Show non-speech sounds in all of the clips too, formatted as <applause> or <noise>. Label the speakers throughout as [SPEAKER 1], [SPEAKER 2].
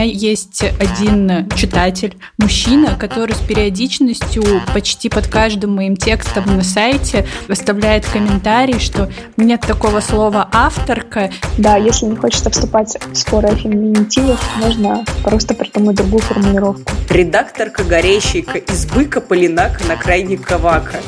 [SPEAKER 1] меня есть один читатель, мужчина, который с периодичностью почти под каждым моим текстом на сайте выставляет комментарий, что нет такого слова «авторка».
[SPEAKER 2] Да, если не хочется вступать в споры о феминитивах, можно просто придумать другую формулировку.
[SPEAKER 3] Редакторка горящейка из быка полинака на крайне кавака.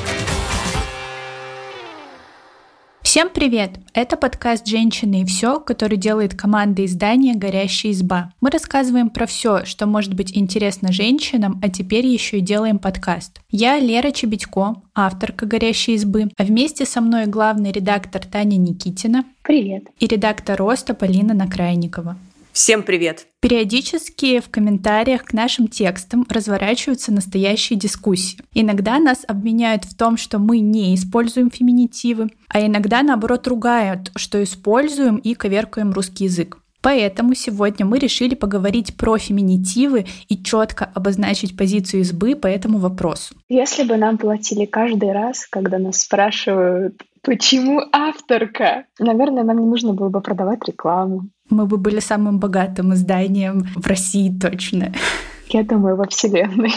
[SPEAKER 1] Всем привет! Это подкаст «Женщины и все», который делает команда издания «Горящая изба». Мы рассказываем про все, что может быть интересно женщинам, а теперь еще и делаем подкаст. Я Лера Чебедько, авторка «Горящей избы», а вместе со мной главный редактор Таня Никитина.
[SPEAKER 2] Привет!
[SPEAKER 1] И редактор «Роста» Полина Накрайникова.
[SPEAKER 3] Всем привет!
[SPEAKER 1] Периодически в комментариях к нашим текстам разворачиваются настоящие дискуссии. Иногда нас обвиняют в том, что мы не используем феминитивы, а иногда, наоборот, ругают, что используем и коверкаем русский язык. Поэтому сегодня мы решили поговорить про феминитивы и четко обозначить позицию избы по этому вопросу.
[SPEAKER 2] Если бы нам платили каждый раз, когда нас спрашивают, почему авторка, наверное, нам не нужно было бы продавать рекламу
[SPEAKER 1] мы бы были самым богатым изданием в России точно.
[SPEAKER 2] Я думаю, во Вселенной.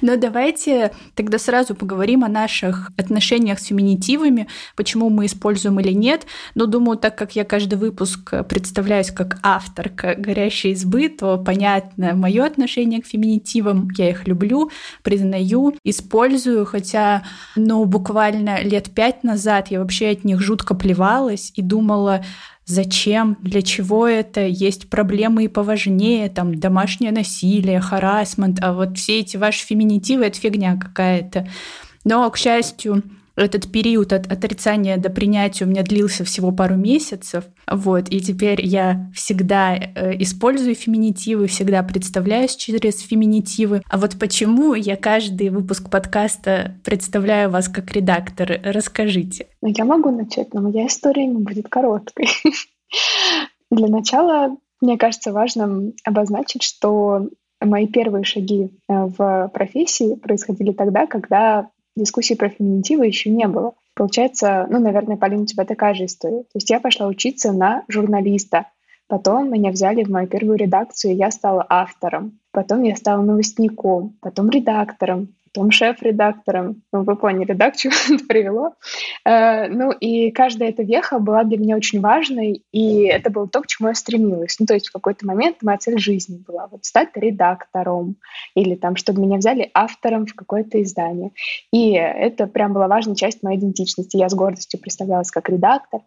[SPEAKER 1] Но давайте тогда сразу поговорим о наших отношениях с феминитивами, почему мы используем или нет. Но думаю, так как я каждый выпуск представляюсь как авторка «Горящей избы», то понятно мое отношение к феминитивам. Я их люблю, признаю, использую, хотя, ну, буквально лет пять назад я вообще от них жутко плевалась и думала, зачем, для чего это, есть проблемы и поважнее, там, домашнее насилие, харасмент, а вот все эти ваши феминитивы — это фигня какая-то. Но, к счастью, этот период от отрицания до принятия у меня длился всего пару месяцев, вот, и теперь я всегда э, использую феминитивы, всегда представляюсь через феминитивы. А вот почему я каждый выпуск подкаста представляю вас как редактор, расскажите.
[SPEAKER 2] Ну, я могу начать, но моя история не будет короткой. <laughs> Для начала, мне кажется важным обозначить, что мои первые шаги э, в профессии происходили тогда, когда дискуссии про феминитивы еще не было. Получается, ну, наверное, Полина, у тебя такая же история. То есть я пошла учиться на журналиста. Потом меня взяли в мою первую редакцию, и я стала автором. Потом я стала новостником, потом редактором, потом шеф-редактором. Ну, вы поняли, да, к чему <laughs> это привело? Э, ну, и каждая эта веха была для меня очень важной, и это было то, к чему я стремилась. Ну, то есть в какой-то момент моя цель жизни была вот стать редактором, или там, чтобы меня взяли автором в какое-то издание. И это прям была важная часть моей идентичности. Я с гордостью представлялась как редактор.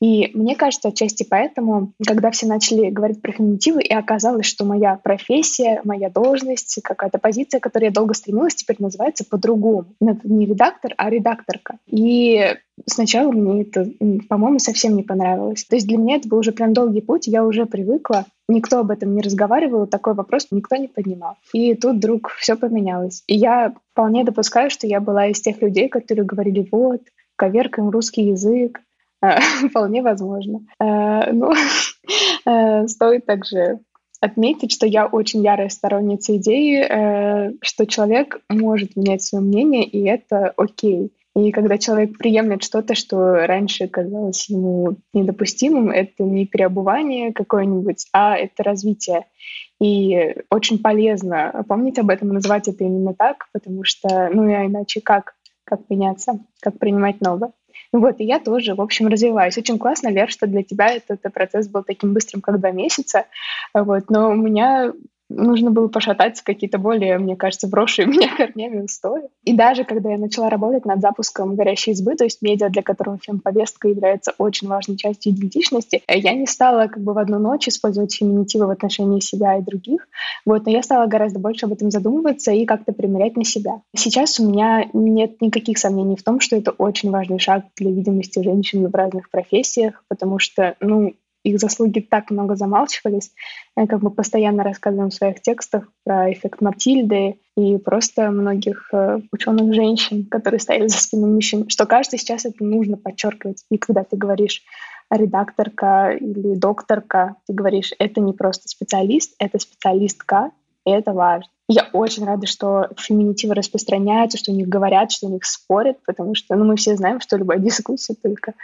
[SPEAKER 2] И мне кажется, отчасти поэтому, когда все начали говорить про феминитивы, и оказалось, что моя профессия, моя должность, какая-то позиция, к которой я долго стремилась, теперь называется по-другому. Это не редактор, а редакторка. И сначала мне это, по-моему, совсем не понравилось. То есть для меня это был уже прям долгий путь, я уже привыкла. Никто об этом не разговаривал, такой вопрос никто не поднимал. И тут вдруг все поменялось. И я вполне допускаю, что я была из тех людей, которые говорили, вот, коверкаем русский язык, <laughs> Вполне возможно. Э, ну, <laughs> э, стоит также отметить, что я очень ярая сторонница идеи, э, что человек может менять свое мнение, и это окей. И когда человек приемлет что-то, что раньше казалось ему недопустимым, это не переобувание какое-нибудь, а это развитие. И очень полезно помнить об этом, называть это именно так, потому что, ну, а иначе как? Как меняться, как принимать новое. Вот, и я тоже, в общем, развиваюсь. Очень классно, Лер, что для тебя этот, этот процесс был таким быстрым, как два месяца. Вот, но у меня нужно было пошатать какие-то более, мне кажется, брошенные <laughs> меня корнями устои. И даже когда я начала работать над запуском «Горящей избы», то есть медиа, для которого фемповестка является очень важной частью идентичности, я не стала как бы в одну ночь использовать феминитивы в отношении себя и других, вот, но я стала гораздо больше об этом задумываться и как-то примерять на себя. Сейчас у меня нет никаких сомнений в том, что это очень важный шаг для видимости женщин в разных профессиях, потому что, ну, их заслуги так много замалчивались. Я как бы постоянно рассказываем в своих текстах про эффект Матильды и просто многих э, ученых женщин, которые стояли за спиной мужчин, что кажется, сейчас это нужно подчеркивать. И когда ты говоришь редакторка или докторка, ты говоришь, это не просто специалист, это специалистка, и это важно. Я очень рада, что феминитивы распространяются, что о них говорят, что о них спорят, потому что ну, мы все знаем, что любая дискуссия только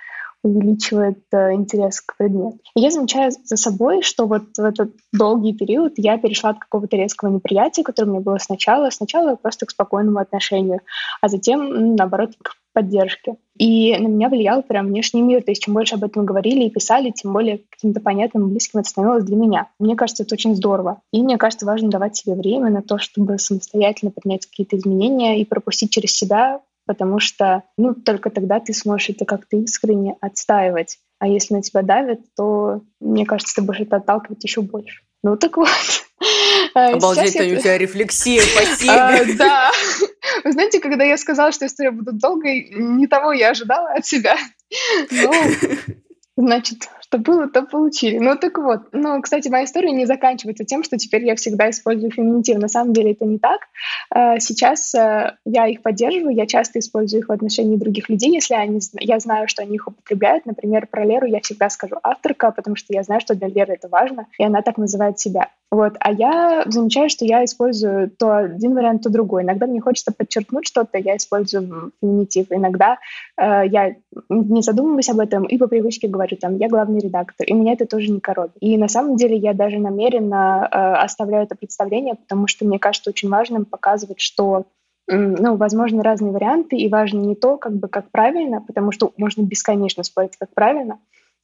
[SPEAKER 2] увеличивает э, интерес к предмету. И я замечаю за собой, что вот в этот долгий период я перешла от какого-то резкого неприятия, которое у меня было сначала, сначала просто к спокойному отношению, а затем, наоборот, к поддержке. И на меня влиял прям внешний мир. То есть чем больше об этом говорили и писали, тем более каким-то понятным близким это становилось для меня. Мне кажется, это очень здорово. И мне кажется, важно давать себе время на то, чтобы самостоятельно принять какие-то изменения и пропустить через себя, потому что ну, только тогда ты сможешь это как-то искренне отстаивать. А если на тебя давят, то, мне кажется, ты будешь это отталкивать еще больше. Ну так вот. <laughs>
[SPEAKER 3] Обалдеть, Таня, я... у тебя рефлексия, спасибо. <laughs> А, <laughs>
[SPEAKER 2] да. Вы знаете, когда я сказала, что история будет долгой, не того я ожидала от себя. Ну, значит, что было, то получили. Ну так вот. Ну, кстати, моя история не заканчивается тем, что теперь я всегда использую феминитив. На самом деле это не так. Э, сейчас э, я их поддерживаю, я часто использую их в отношении других людей, если они, я знаю, что они их употребляют. Например, про Леру я всегда скажу авторка, потому что я знаю, что для Леры это важно, и она так называет себя. Вот. А я замечаю, что я использую то один вариант, то другой. Иногда мне хочется подчеркнуть что-то, я использую феминитив. Иногда э, я не задумываюсь об этом и по привычке говорю, там, я главный редактор, и меня это тоже не коробит. И на самом деле я даже намеренно э, оставляю это представление, потому что мне кажется очень важным показывать, что ну, возможно, разные варианты, и важно не то, как бы, как правильно, потому что можно бесконечно спорить, как правильно,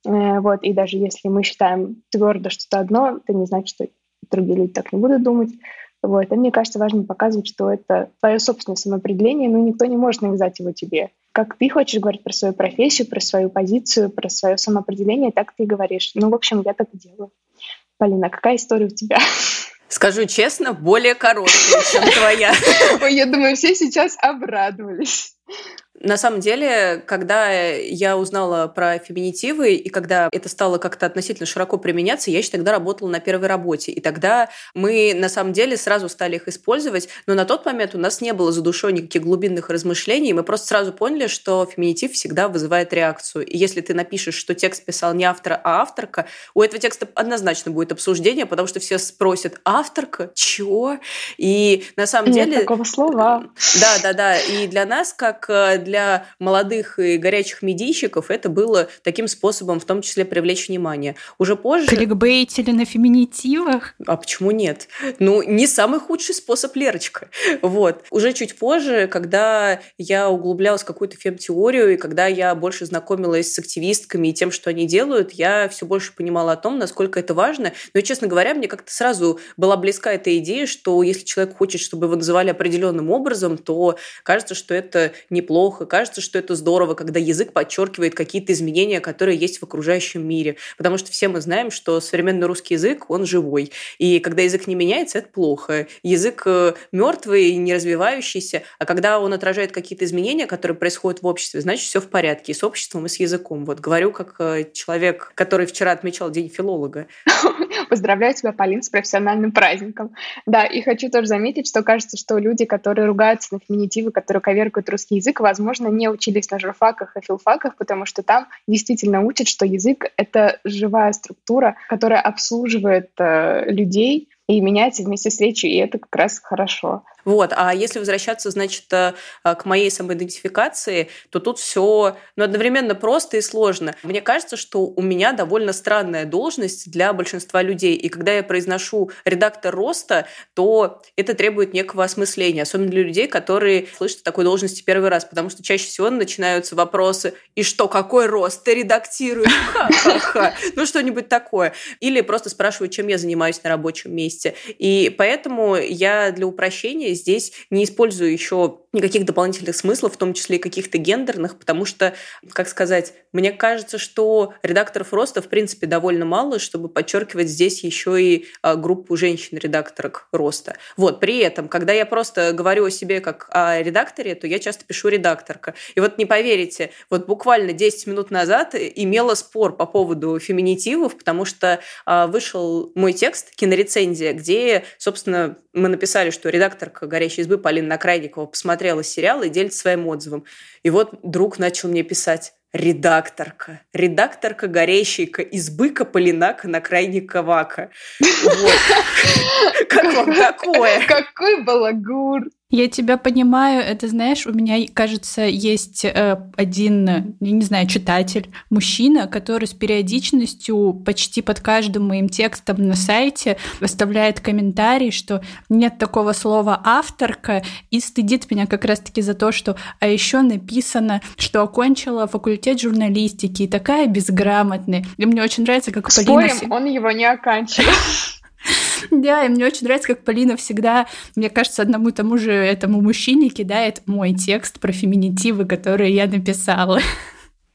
[SPEAKER 2] э, вот, и даже если мы считаем твердо что-то одно, это не значит, что другие люди так не будут думать. Вот. И мне кажется, важно показывать, что это твое собственное самоопределение, но никто не может навязать его тебе. Как ты хочешь говорить про свою профессию, про свою позицию, про свое самоопределение, так ты и говоришь. Ну, в общем, я так и делаю. Полина, какая история у тебя?
[SPEAKER 3] Скажу честно, более короткая, чем твоя. <laughs>
[SPEAKER 2] Ой, я думаю, все сейчас обрадовались.
[SPEAKER 3] На самом деле, когда я узнала про феминитивы, и когда это стало как-то относительно широко применяться, я еще тогда работала на первой работе. И тогда мы, на самом деле, сразу стали их использовать, но на тот момент у нас не было за душой никаких глубинных размышлений, мы просто сразу поняли, что феминитив всегда вызывает реакцию. И если ты напишешь, что текст писал не автор, а авторка, у этого текста однозначно будет обсуждение, потому что все спросят, авторка? Чего? И на самом
[SPEAKER 2] Нет
[SPEAKER 3] деле...
[SPEAKER 2] такого слова.
[SPEAKER 3] Да, да, да. И для нас, как э, для молодых и горячих медийщиков это было таким способом в том числе привлечь внимание. Уже позже...
[SPEAKER 1] Кликбейтили на феминитивах?
[SPEAKER 3] А почему нет? Ну, не самый худший способ, Лерочка. Вот. Уже чуть позже, когда я углублялась в какую-то фем-теорию, и когда я больше знакомилась с активистками и тем, что они делают, я все больше понимала о том, насколько это важно. Но, честно говоря, мне как-то сразу была близка эта идея, что если человек хочет, чтобы его называли определенным образом, то кажется, что это неплохо, и кажется, что это здорово, когда язык подчеркивает какие-то изменения, которые есть в окружающем мире. Потому что все мы знаем, что современный русский язык, он живой. И когда язык не меняется, это плохо. Язык э, мертвый, не развивающийся, а когда он отражает какие-то изменения, которые происходят в обществе, значит, все в порядке и с обществом, и с языком. Вот говорю как э, человек, который вчера отмечал День филолога. <laughs>
[SPEAKER 2] Поздравляю тебя, Полин, с профессиональным праздником. Да, и хочу тоже заметить, что кажется, что люди, которые ругаются на феминитивы, которые коверкают русский язык, возможно, возможно, не учились на журфаках и филфаках, потому что там действительно учат, что язык — это живая структура, которая обслуживает э, людей, и меняется вместе с речью, и это как раз хорошо.
[SPEAKER 3] Вот. А если возвращаться, значит, э, к моей самоидентификации, то тут все ну, одновременно просто и сложно. Мне кажется, что у меня довольно странная должность для большинства людей. И когда я произношу редактор роста, то это требует некого осмысления, особенно для людей, которые слышат о такой должности первый раз, потому что чаще всего начинаются вопросы «И что, какой рост ты редактируешь?» Ха-ха-ха. <laughs> Ну, что-нибудь такое. Или просто спрашивают, чем я занимаюсь на рабочем месте. И поэтому я для упрощения здесь не использую еще никаких дополнительных смыслов, в том числе и каких-то гендерных, потому что, как сказать, мне кажется, что редакторов роста, в принципе, довольно мало, чтобы подчеркивать здесь еще и а, группу женщин-редакторок роста. Вот, при этом, когда я просто говорю о себе как о редакторе, то я часто пишу редакторка. И вот не поверите, вот буквально 10 минут назад имела спор по поводу феминитивов, потому что а, вышел мой текст, кинорецензия, где, собственно, мы написали, что редакторка «Горящей избы» Полина Накрайникова посмотрела сериал и делится своим отзывом. И вот друг начал мне писать редакторка. Редакторка горящейка избы Каполинака на крайне Кавака. <laughs> Как вам такое? <laughs>
[SPEAKER 2] Какой балагур!
[SPEAKER 1] Я тебя понимаю. Это, знаешь, у меня, кажется, есть э, один, я не знаю, читатель, мужчина, который с периодичностью почти под каждым моим текстом на сайте оставляет комментарий, что нет такого слова авторка и стыдит меня как раз-таки за то, что а еще написано, что окончила факультет журналистики и такая безграмотная. И мне очень нравится, как
[SPEAKER 2] Спорим, Полина... он его не оканчивал. <laughs> <laughs>
[SPEAKER 1] Да, и мне очень нравится, как Полина всегда, мне кажется, одному тому же этому мужчине кидает мой текст про феминитивы, которые я написала.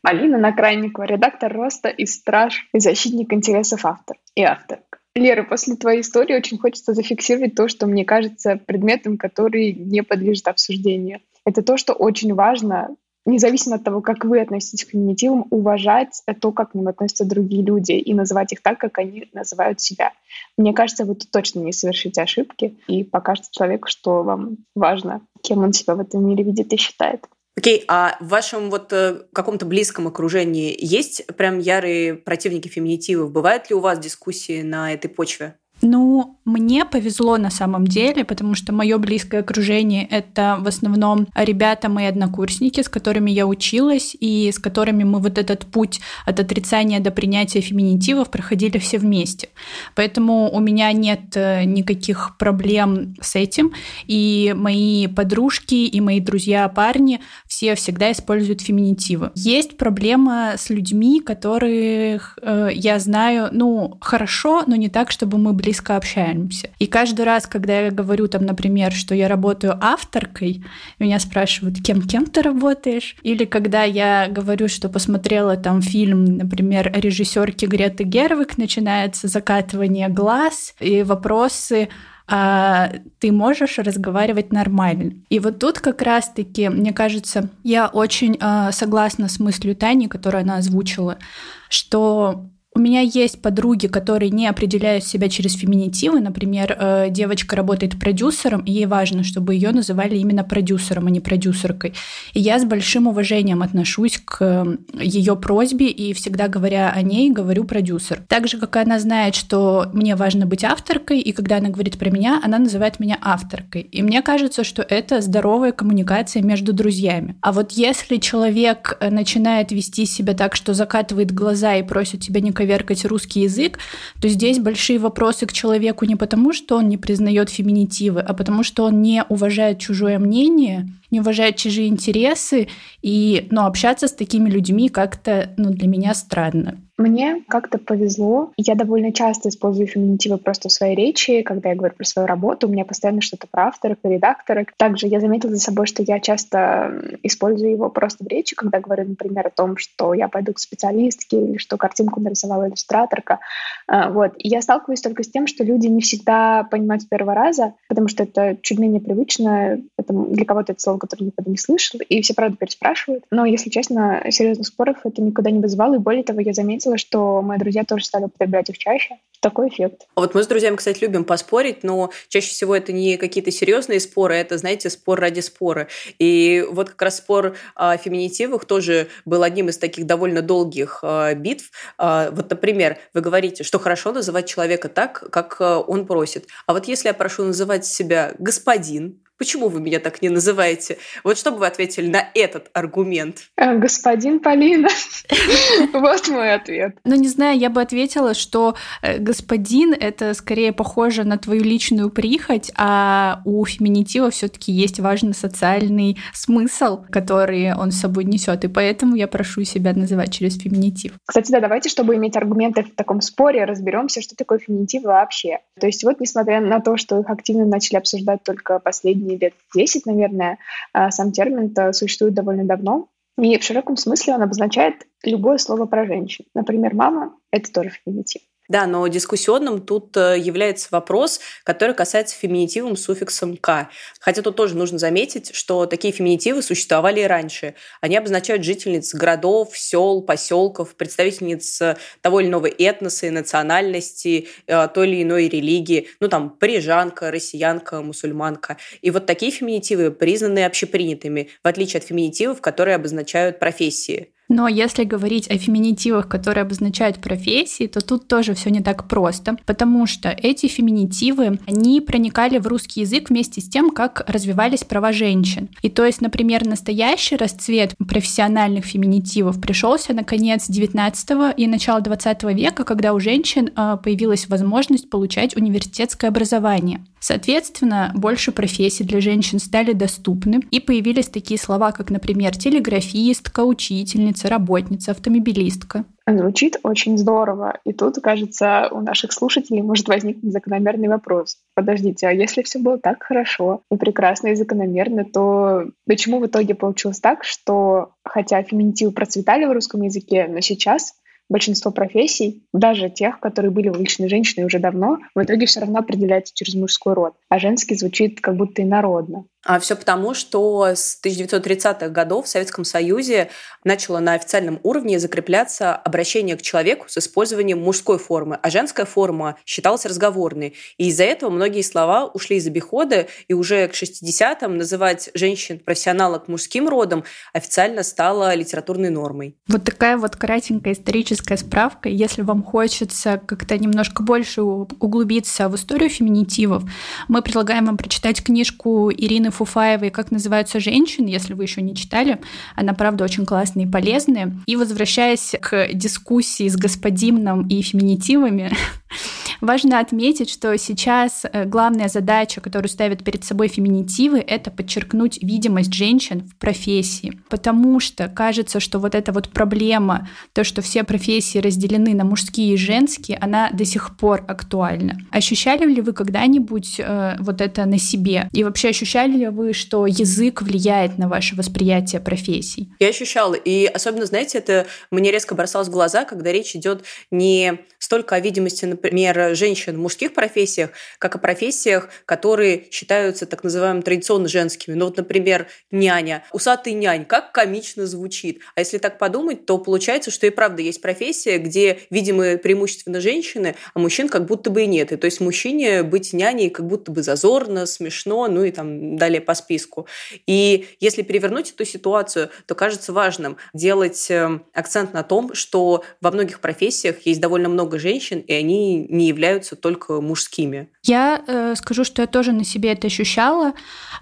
[SPEAKER 2] Полина Накрайникова, редактор роста и страж и защитник интересов автор и автор. Лера, после твоей истории очень хочется зафиксировать то, что мне кажется предметом, который не подлежит обсуждению. Это то, что очень важно независимо от того, как вы относитесь к феминитивам, уважать то, как к ним относятся другие люди, и называть их так, как они называют себя. Мне кажется, вы тут точно не совершите ошибки и покажете человеку, что вам важно, кем он себя в этом мире видит и считает.
[SPEAKER 3] Окей, okay, а в вашем вот э, каком-то близком окружении есть прям ярые противники феминитивов? Бывают ли у вас дискуссии на этой почве?
[SPEAKER 1] Ну, мне повезло на самом деле, потому что мое близкое окружение — это в основном ребята, мои однокурсники, с которыми я училась, и с которыми мы вот этот путь от отрицания до принятия феминитивов проходили все вместе. Поэтому у меня нет э, никаких проблем с этим, и мои подружки, и мои друзья-парни все всегда используют феминитивы. Есть проблема с людьми, которых э, я знаю, ну, хорошо, но не так, чтобы мы близко общаемся. И каждый раз, когда я говорю там, например, что я работаю авторкой, меня спрашивают, кем, кем ты работаешь? Или когда я говорю, что посмотрела там фильм, например, режиссерки Греты Гервик, начинается закатывание глаз и вопросы, а ты можешь разговаривать нормально. И вот тут как раз-таки, мне кажется, я очень э, согласна с мыслью Тани, которую она озвучила, что у меня есть подруги, которые не определяют себя через феминитивы. Например, э, девочка работает продюсером, и ей важно, чтобы ее называли именно продюсером, а не продюсеркой. И я с большим уважением отношусь к ее просьбе и всегда говоря о ней, говорю продюсер. Так же, как она знает, что мне важно быть авторкой, и когда она говорит про меня, она называет меня авторкой. И мне кажется, что это здоровая коммуникация между друзьями. А вот если человек э, начинает вести себя так, что закатывает глаза и просит тебя не коверкать русский язык, то здесь большие вопросы к человеку не потому, что он не признает феминитивы, а потому что он не уважает чужое мнение не уважает чужие интересы, и ну, общаться с такими людьми как-то ну, для меня странно.
[SPEAKER 2] Мне как-то повезло. Я довольно часто использую феминитивы просто в своей речи, когда я говорю про свою работу. У меня постоянно что-то про авторов и редакторов. Также я заметила за собой, что я часто использую его просто в речи, когда говорю, например, о том, что я пойду к специалистке или что картинку нарисовала иллюстраторка. А, вот. И я сталкиваюсь только с тем, что люди не всегда понимают с первого раза, потому что это чуть менее привычно. Это, для кого-то это слово который никогда не слышал, и все, правда, переспрашивают. Но, если честно, серьезных споров это никуда не вызывало, и более того, я заметила, что мои друзья тоже стали употреблять их чаще. Такой эффект.
[SPEAKER 3] А вот мы с друзьями, кстати, любим поспорить, но чаще всего это не какие-то серьезные споры, это, знаете, спор ради спора. И вот как раз спор о феминитивах тоже был одним из таких довольно долгих битв. Вот, например, вы говорите, что хорошо называть человека так, как он просит. А вот если я прошу называть себя господин, Почему вы меня так не называете? Вот что бы вы ответили на этот аргумент?
[SPEAKER 2] Э, господин Полина. <laughs> Вот мой ответ.
[SPEAKER 1] Ну, не знаю, я бы ответила, что э, господин — это скорее похоже на твою личную прихоть, а у феминитива все таки есть важный социальный смысл, который он с собой несет, и поэтому я прошу себя называть через феминитив.
[SPEAKER 2] Кстати, да, давайте, чтобы иметь аргументы в таком споре, разберемся, что такое феминитив вообще. То есть вот, несмотря на то, что их активно начали обсуждать только последние последние лет 10, наверное, а, сам термин существует довольно давно. И в широком смысле он обозначает любое слово про женщин. Например, мама — это тоже феминитив.
[SPEAKER 3] Да, но дискуссионным тут э, является вопрос, который касается феминитивом с суффиксом «к». Хотя тут тоже нужно заметить, что такие феминитивы существовали и раньше. Они обозначают жительниц городов, сел, поселков, представительниц э, того или иного этноса и национальности, э, той или иной религии. Ну, там, парижанка, россиянка, мусульманка. И вот такие феминитивы признаны общепринятыми, в отличие от феминитивов, которые обозначают профессии.
[SPEAKER 1] Но если говорить о феминитивах, которые обозначают профессии, то тут тоже все не так просто, потому что эти феминитивы, они проникали в русский язык вместе с тем, как развивались права женщин. И то есть, например, настоящий расцвет профессиональных феминитивов пришелся на конец 19 и начало 20 века, когда у женщин а, появилась возможность получать университетское образование. Соответственно, больше профессий для женщин стали доступны, и появились такие слова, как, например, телеграфистка, учительница, работница, автомобилистка.
[SPEAKER 2] Звучит очень здорово. И тут, кажется, у наших слушателей может возникнуть закономерный вопрос. Подождите, а если все было так хорошо и прекрасно и закономерно, то почему в итоге получилось так, что хотя феминитивы процветали в русском языке, но сейчас большинство профессий, даже тех, которые были уличной женщиной уже давно, в итоге все равно определяется через мужской род, а женский звучит как будто инородно.
[SPEAKER 3] А все потому, что с 1930-х годов в Советском Союзе начало на официальном уровне закрепляться обращение к человеку с использованием мужской формы, а женская форма считалась разговорной. И из-за этого многие слова ушли из обихода, и уже к 60-м называть женщин-профессионалок мужским родом официально стало литературной нормой.
[SPEAKER 1] Вот такая вот кратенькая историческая справка. Если вам хочется как-то немножко больше углубиться в историю феминитивов, мы предлагаем вам прочитать книжку Ирины Фуфаевой «Как называются женщины», если вы еще не читали. Она, правда, очень классная и полезная. И возвращаясь к дискуссии с господином и феминитивами, <laughs> Важно отметить, что сейчас э, главная задача, которую ставят перед собой феминитивы, это подчеркнуть видимость женщин в профессии. Потому что кажется, что вот эта вот проблема, то, что все профессии разделены на мужские и женские, она до сих пор актуальна. Ощущали ли вы когда-нибудь э, вот это на себе? И вообще ощущали ли вы, что язык влияет на ваше восприятие профессий?
[SPEAKER 3] Я ощущала. И особенно, знаете, это мне резко бросалось в глаза, когда речь идет не столько о видимости, например, женщин в мужских профессиях, как о профессиях, которые считаются так называемыми традиционно женскими. Ну вот, например, няня. Усатый нянь. Как комично звучит. А если так подумать, то получается, что и правда есть профессия, где видимы преимущественно женщины, а мужчин как будто бы и нет. И то есть мужчине быть няней как будто бы зазорно, смешно, ну и там далее по списку. И если перевернуть эту ситуацию, то кажется важным делать эм, акцент на том, что во многих профессиях есть довольно много женщин, и они не являются только мужскими.
[SPEAKER 1] Я э, скажу, что я тоже на себе это ощущала.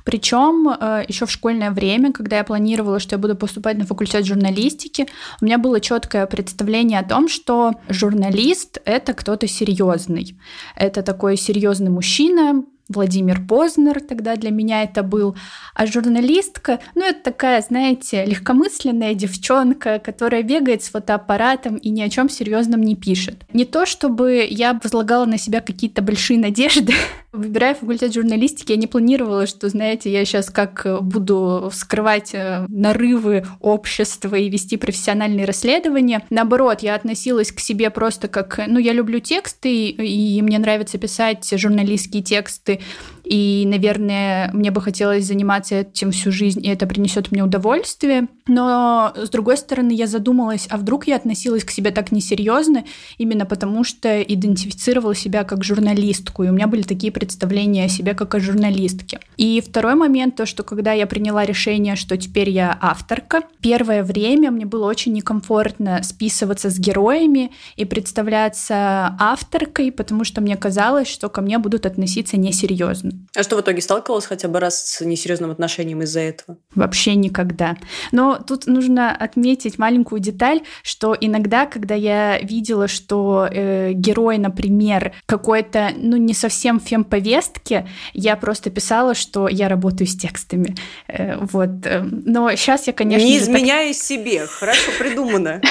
[SPEAKER 1] Причем э, еще в школьное время, когда я планировала, что я буду поступать на факультет журналистики, у меня было четкое представление о том, что журналист это кто-то серьезный. Это такой серьезный мужчина, Владимир Познер тогда для меня это был. А журналистка, ну, это такая, знаете, легкомысленная девчонка, которая бегает с фотоаппаратом и ни о чем серьезном не пишет. Не то, чтобы я возлагала на себя какие-то большие надежды, <laughs> Выбирая факультет журналистики, я не планировала, что, знаете, я сейчас как буду вскрывать э, нарывы общества и вести профессиональные расследования. Наоборот, я относилась к себе просто как, ну, я люблю тексты, и мне нравится писать журналистские тексты, Okay. И, наверное, мне бы хотелось заниматься этим всю жизнь, и это принесет мне удовольствие. Но, с другой стороны, я задумалась, а вдруг я относилась к себе так несерьезно, именно потому что идентифицировала себя как журналистку, и у меня были такие представления о себе как о журналистке. И второй момент, то, что когда я приняла решение, что теперь я авторка, первое время мне было очень некомфортно списываться с героями и представляться авторкой, потому что мне казалось, что ко мне будут относиться несерьезно.
[SPEAKER 3] А что в итоге сталкивалась хотя бы раз с несерьезным отношением из-за этого?
[SPEAKER 1] Вообще никогда. Но тут нужно отметить маленькую деталь, что иногда, когда я видела, что э, герой, например, какой-то, ну, не совсем фемповестки, я просто писала, что я работаю с текстами. Э, вот. Э, но сейчас я, конечно...
[SPEAKER 3] Не изменяя так... себе. Хорошо придумано.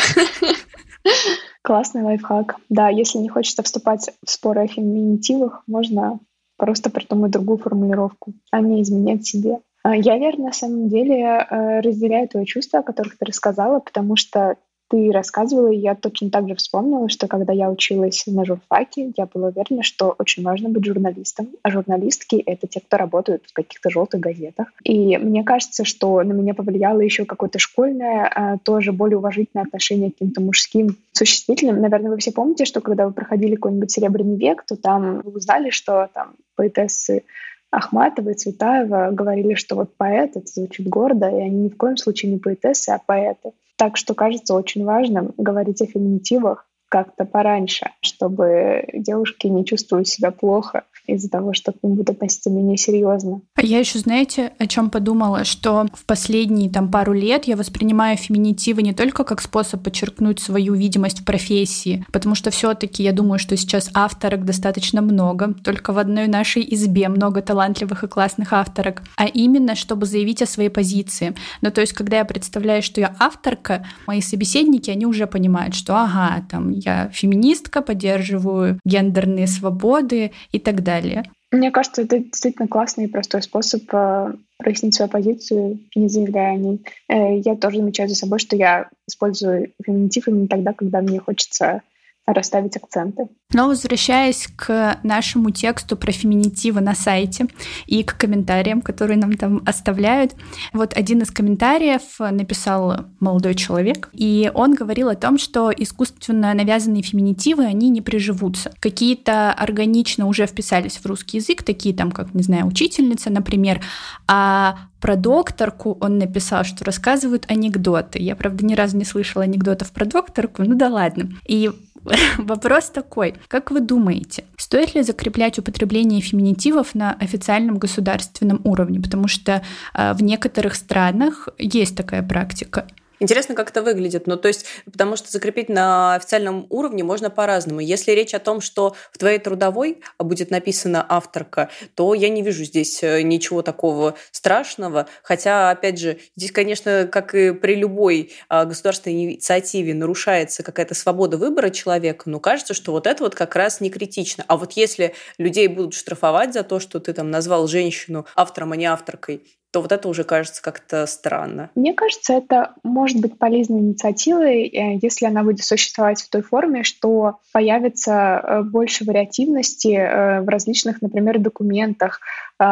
[SPEAKER 2] Классный лайфхак. Да, если не хочется вступать в споры о феминитивах, можно просто придумать другую формулировку, а не изменять себе. А я, верно, на самом деле э, разделяю твои чувства, о которых ты рассказала, потому что ты рассказывала, и я точно так же вспомнила, что когда я училась на журфаке, я была уверена, что очень важно быть журналистом. А журналистки — это те, кто работают в каких-то желтых газетах. И мне кажется, что на меня повлияло еще какое-то школьное, а, тоже более уважительное отношение к каким-то мужским существительным. Наверное, вы все помните, что когда вы проходили какой-нибудь «Серебряный век», то там вы узнали, что там поэтессы Ахматова и Цветаева говорили, что вот поэт — это звучит гордо, и они ни в коем случае не поэтессы, а поэты. Так что кажется очень важным говорить о феминитивах как-то пораньше, чтобы девушки не чувствовали себя плохо из-за того, что к ним будут относиться менее серьезно.
[SPEAKER 1] А я еще, знаете, о чем подумала, что в последние там пару лет я воспринимаю феминитивы не только как способ подчеркнуть свою видимость в профессии, потому что все-таки я думаю, что сейчас авторок достаточно много, только в одной нашей избе много талантливых и классных авторок, а именно, чтобы заявить о своей позиции. Ну, то есть, когда я представляю, что я авторка, мои собеседники, они уже понимают, что ага, там, я феминистка, поддерживаю гендерные свободы и так далее.
[SPEAKER 2] Мне кажется, это действительно классный и простой способ э, прояснить свою позицию, не заявляя о ней. Э, я тоже замечаю за собой, что я использую феминитив именно тогда, когда мне хочется расставить акценты.
[SPEAKER 1] Но возвращаясь к нашему тексту про феминитивы на сайте и к комментариям, которые нам там оставляют, вот один из комментариев написал молодой человек, и он говорил о том, что искусственно навязанные феминитивы, они не приживутся. Какие-то органично уже вписались в русский язык, такие там, как, не знаю, учительница, например, а про докторку он написал, что рассказывают анекдоты. Я, правда, ни разу не слышала анекдотов про докторку, ну да ладно. И <laughs> Вопрос такой. Как вы думаете, стоит ли закреплять употребление феминитивов на официальном государственном уровне? Потому что э, в некоторых странах есть такая практика.
[SPEAKER 3] Интересно, как это выглядит. Ну, то есть, потому что закрепить на официальном уровне можно по-разному. Если речь о том, что в твоей трудовой будет написана авторка, то я не вижу здесь э, ничего такого страшного. Хотя, опять же, здесь, конечно, как и при любой а, государственной инициативе нарушается какая-то свобода выбора человека, но кажется, что вот это вот как раз не критично. А вот если людей будут штрафовать за то, что ты там назвал женщину автором, а не авторкой, то вот это уже кажется как-то странно.
[SPEAKER 2] Мне кажется, это может быть полезной инициативой, э, если она будет существовать в той форме, что появится э, больше вариативности э, в различных, например, документах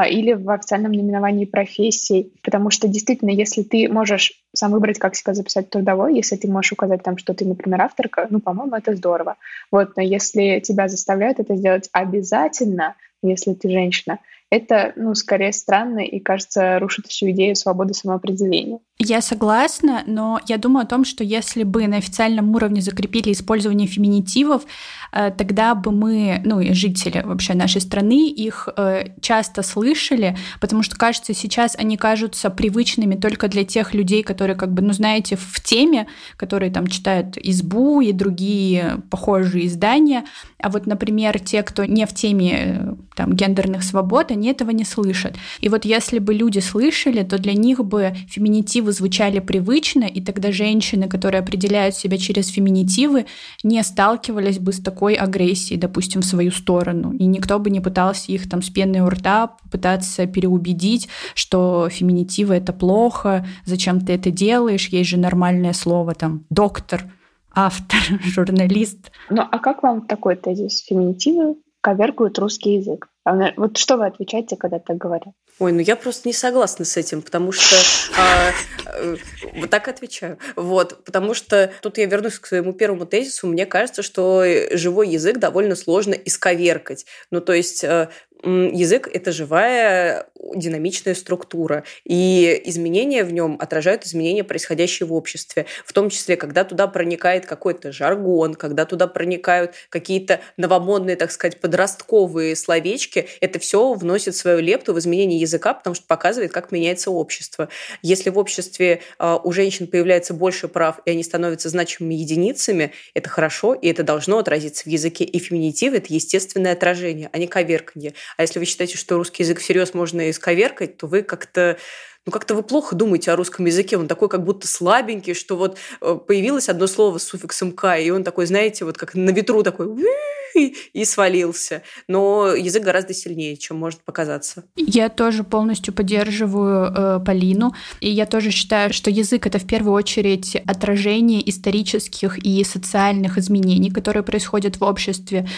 [SPEAKER 2] или в официальном наименовании профессий. Потому что действительно, если ты можешь сам выбрать, как себя записать трудовой, если ты можешь указать там, что ты, например, авторка, ну, по-моему, это здорово. Вот, но если тебя заставляют это сделать обязательно, если ты женщина, это, ну, скорее странно и, кажется, рушит всю идею свободы самоопределения.
[SPEAKER 1] Я согласна, но я думаю о том, что если бы на официальном уровне закрепили использование феминитивов, э, тогда бы мы, ну и жители вообще нашей страны, их э, часто слышали, потому что, кажется, сейчас они кажутся привычными только для тех людей, которые, как бы, ну знаете, в теме, которые там читают «Избу» и другие похожие издания, а вот, например, те, кто не в теме э, там, гендерных свобод, они этого не слышат. И вот если бы люди слышали, то для них бы феминитивы феминитивы звучали привычно, и тогда женщины, которые определяют себя через феминитивы, не сталкивались бы с такой агрессией, допустим, в свою сторону. И никто бы не пытался их там с пеной у рта пытаться переубедить, что феминитивы — это плохо, зачем ты это делаешь, есть же нормальное слово, там, доктор, автор, <laughs> журналист.
[SPEAKER 2] Ну а как вам такой тезис? Феминитивы коверкуют русский язык. А вот что вы отвечаете, когда так говорят?
[SPEAKER 3] Ой, ну я просто не согласна с этим, потому что а, э, вот так отвечаю. Вот, потому что тут я вернусь к своему первому тезису. Мне кажется, что живой язык довольно сложно исковеркать. Ну, то есть э, язык — это живая динамичная структура, и изменения в нем отражают изменения, происходящие в обществе, в том числе, когда туда проникает какой-то жаргон, когда туда проникают какие-то новомодные, так сказать, подростковые словечки, это все вносит свою лепту в изменение языка, потому что показывает, как меняется общество. Если в обществе э, у женщин появляется больше прав, и они становятся значимыми единицами, это хорошо, и это должно отразиться в языке. И феминитив — это естественное отражение, а не коверканье. А если вы считаете, что русский язык всерьез можно исковеркать, то вы как-то ну как-то вы плохо думаете о русском языке, он такой как будто слабенький, что вот э, появилось одно слово с суффиксом «к», и он такой, знаете, вот как на ветру такой и свалился. Но язык гораздо сильнее, чем может показаться.
[SPEAKER 1] Я тоже полностью поддерживаю э, Полину. И я тоже считаю, что язык это в первую очередь отражение исторических и социальных изменений, которые происходят в обществе.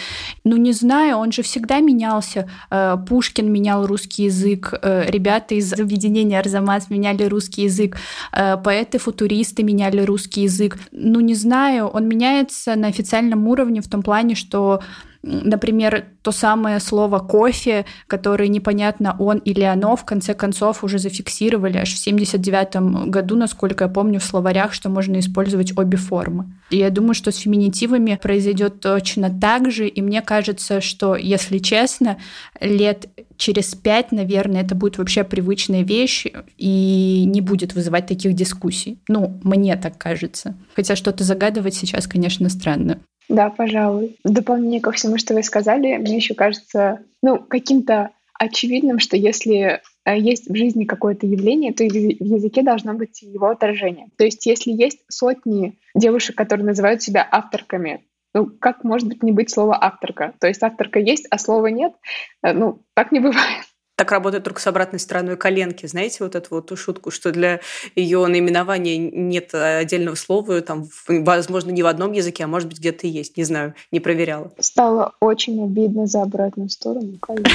[SPEAKER 1] Ну, не знаю, он же всегда менялся. Э, Пушкин менял русский язык, э, ребята из объединения Арзамас меняли русский язык, э, поэты-футуристы меняли русский язык. Ну, не знаю, он меняется на официальном уровне в том плане, что например, то самое слово «кофе», которое непонятно он или оно, в конце концов уже зафиксировали аж в 79 году, насколько я помню, в словарях, что можно использовать обе формы. И я думаю, что с феминитивами произойдет точно так же, и мне кажется, что, если честно, лет через пять, наверное, это будет вообще привычная вещь и не будет вызывать таких дискуссий. Ну, мне так кажется. Хотя что-то загадывать сейчас, конечно, странно.
[SPEAKER 2] Да, пожалуй. В дополнение ко всему, что вы сказали, мне еще кажется, ну, каким-то очевидным, что если э, есть в жизни какое-то явление, то в языке должно быть его отражение. То есть если есть сотни девушек, которые называют себя авторками, ну, как может быть не быть слова авторка? То есть авторка есть, а слова нет? Э, ну, так не бывает.
[SPEAKER 3] Так работает только с обратной стороной коленки. Знаете вот эту вот шутку, что для ее наименования нет отдельного слова, там, возможно, не в одном языке, а может быть, где-то и есть. Не знаю, не проверяла.
[SPEAKER 2] Стало очень обидно за обратную сторону коленки.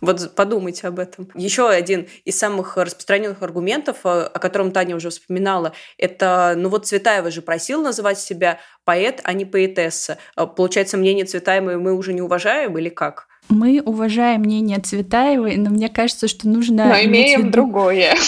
[SPEAKER 3] Вот подумайте об этом. Еще один из самых распространенных аргументов, э, о котором Таня уже вспоминала, это, ну вот Цветаева же просил называть себя поэт, а не поэтесса. Э, получается, мнение Цветаевой мы уже не уважаем или как?
[SPEAKER 1] Мы уважаем мнение Цветаевой, но мне кажется, что нужно...
[SPEAKER 2] Но имеем виду... другое. <laughs>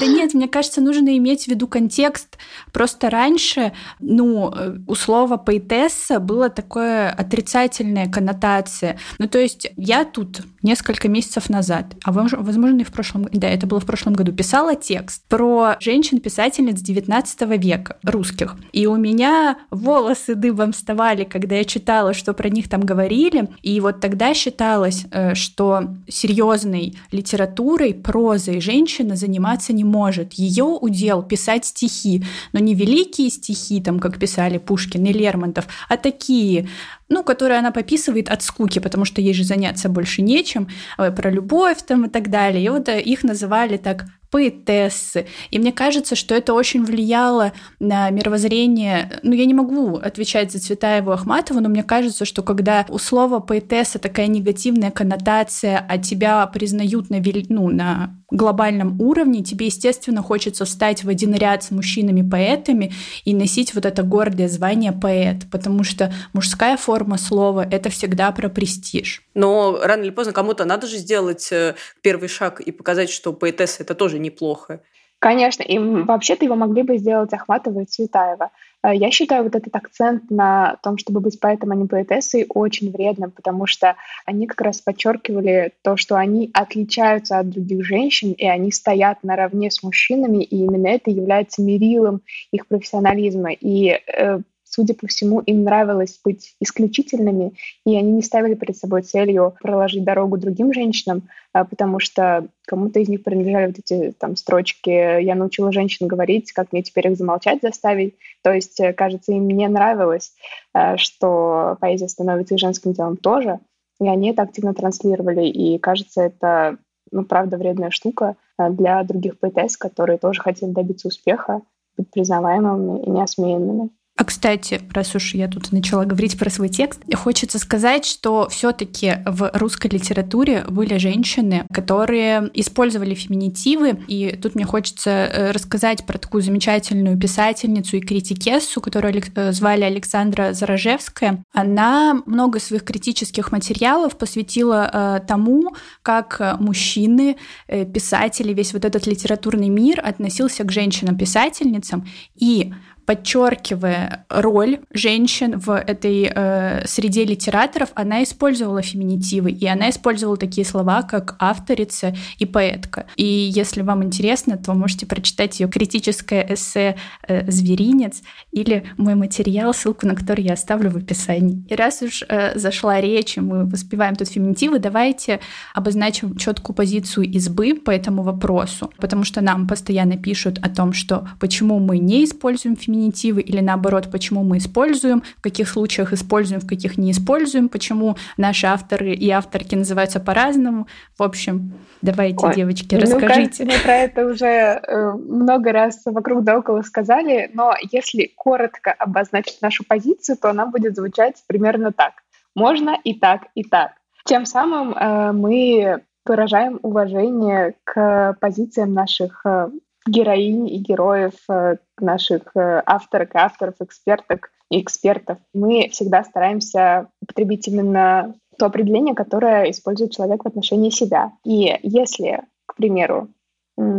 [SPEAKER 1] Да нет, мне кажется, нужно иметь в виду контекст. Просто раньше, ну, у слова поэтесса была такая отрицательная коннотация. Ну, то есть я тут несколько месяцев назад, а возможно и в прошлом, да, это было в прошлом году, писала текст про женщин-писательниц 19 века, русских. И у меня волосы дыбом вставали, когда я читала, что про них там говорили. И вот тогда считалось, э, что серьезной литературой, прозой женщина заниматься не может. Ее удел писать стихи, но не великие стихи, там, как писали Пушкин и Лермонтов, а такие, ну, которые она пописывает от скуки, потому что ей же заняться больше нечем, э, про любовь там и так далее. И вот э, их называли так поэтессы. И мне кажется, что это очень влияло на мировоззрение. Ну, я не могу отвечать за Цветаеву Ахматову, но мне кажется, что когда у слова поэтесса такая негативная коннотация, а тебя признают на, ну, на глобальном уровне, тебе, естественно, хочется встать в один ряд с мужчинами-поэтами и носить вот это гордое звание поэт, потому что мужская форма слова — это всегда про престиж.
[SPEAKER 3] Но рано или поздно кому-то надо же сделать э, первый шаг и показать, что поэтесса — это тоже неплохо.
[SPEAKER 2] Конечно, и вообще-то его могли бы сделать Ахматова и Цветаева. Э, я считаю вот этот акцент на том, чтобы быть поэтом, а не поэтессой, очень вредным, потому что они как раз подчеркивали то, что они отличаются от других женщин, и они стоят наравне с мужчинами, и именно это является мерилом их профессионализма. И э, судя по всему, им нравилось быть исключительными, и они не ставили перед собой целью проложить дорогу другим женщинам, а, потому что кому-то из них принадлежали вот эти там строчки «я научила женщин говорить, как мне теперь их замолчать заставить». То есть, э, кажется, им не нравилось, э, что поэзия становится и женским делом тоже, и они это активно транслировали, и кажется, это ну, правда вредная штука э, для других поэтесс, которые тоже хотели добиться успеха, быть признаваемыми и неосмеянными.
[SPEAKER 1] А кстати, раз уж я тут начала говорить про свой текст, хочется сказать, что все-таки в русской литературе были женщины, которые использовали феминитивы, и тут мне хочется э, рассказать про такую замечательную писательницу и критикессу, которую э, звали Александра Заражевская. Она много своих критических материалов посвятила э, тому, как мужчины, писатели, весь вот этот литературный мир относился к женщинам-писательницам, и подчеркивая роль женщин в этой э, среде литераторов, она использовала феминитивы, и она использовала такие слова, как авторица и поэтка. И если вам интересно, то можете прочитать ее критическое эссе э, «Зверинец» или мой материал, ссылку на который я оставлю в описании. И раз уж э, зашла речь, и мы воспеваем тут феминитивы, давайте обозначим четкую позицию избы по этому вопросу, потому что нам постоянно пишут о том, что почему мы не используем феминитивы, феминитивы или наоборот, почему мы используем, в каких случаях используем, в каких не используем, почему наши авторы и авторки называются по-разному. В общем, давайте, Ой, девочки, ну, расскажите.
[SPEAKER 2] Кажется, мы про это уже э, много раз вокруг да около сказали, но если коротко обозначить нашу позицию, то она будет звучать примерно так. Можно и так, и так. Тем самым э, мы выражаем уважение к позициям наших э, героинь и героев э, наших э, авторок, авторов, эксперток и экспертов. Мы всегда стараемся употребить именно то определение, которое использует человек в отношении себя. И если, к примеру,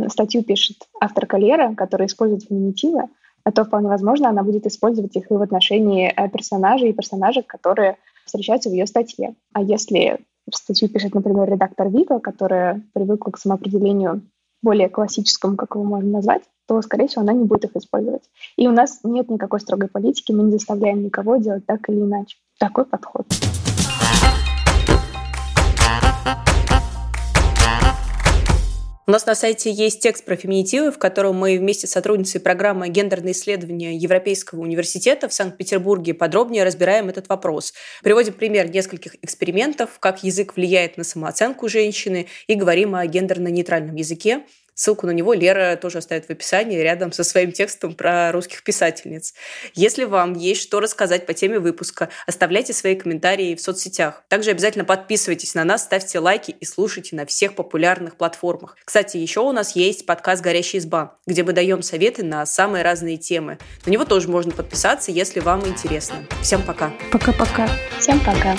[SPEAKER 2] статью пишет автор Лера, которая использует феминитивы, то вполне возможно она будет использовать их и в отношении э, персонажей и персонажек, которые встречаются в ее статье. А если статью пишет, например, редактор Вика, которая привыкла к самоопределению более классическому, как его можно назвать, то, скорее всего, она не будет их использовать. И у нас нет никакой строгой политики, мы не заставляем никого делать так или иначе. Такой подход.
[SPEAKER 3] У нас на сайте есть текст про феминитивы, в котором мы вместе с сотрудницей программы «Гендерные исследования Европейского университета» в Санкт-Петербурге подробнее разбираем этот вопрос. Приводим пример нескольких экспериментов, как язык влияет на самооценку женщины, и говорим о гендерно-нейтральном языке, Ссылку на него Лера тоже оставит в описании рядом со своим текстом про русских писательниц. Если вам есть что рассказать по теме выпуска, оставляйте свои комментарии в соцсетях. Также обязательно подписывайтесь на нас, ставьте лайки и слушайте на всех популярных платформах. Кстати, еще у нас есть подкаст «Горящая изба», где мы даем советы на самые разные темы. На него тоже можно подписаться, если вам интересно. Всем пока.
[SPEAKER 1] Пока-пока.
[SPEAKER 2] Всем пока.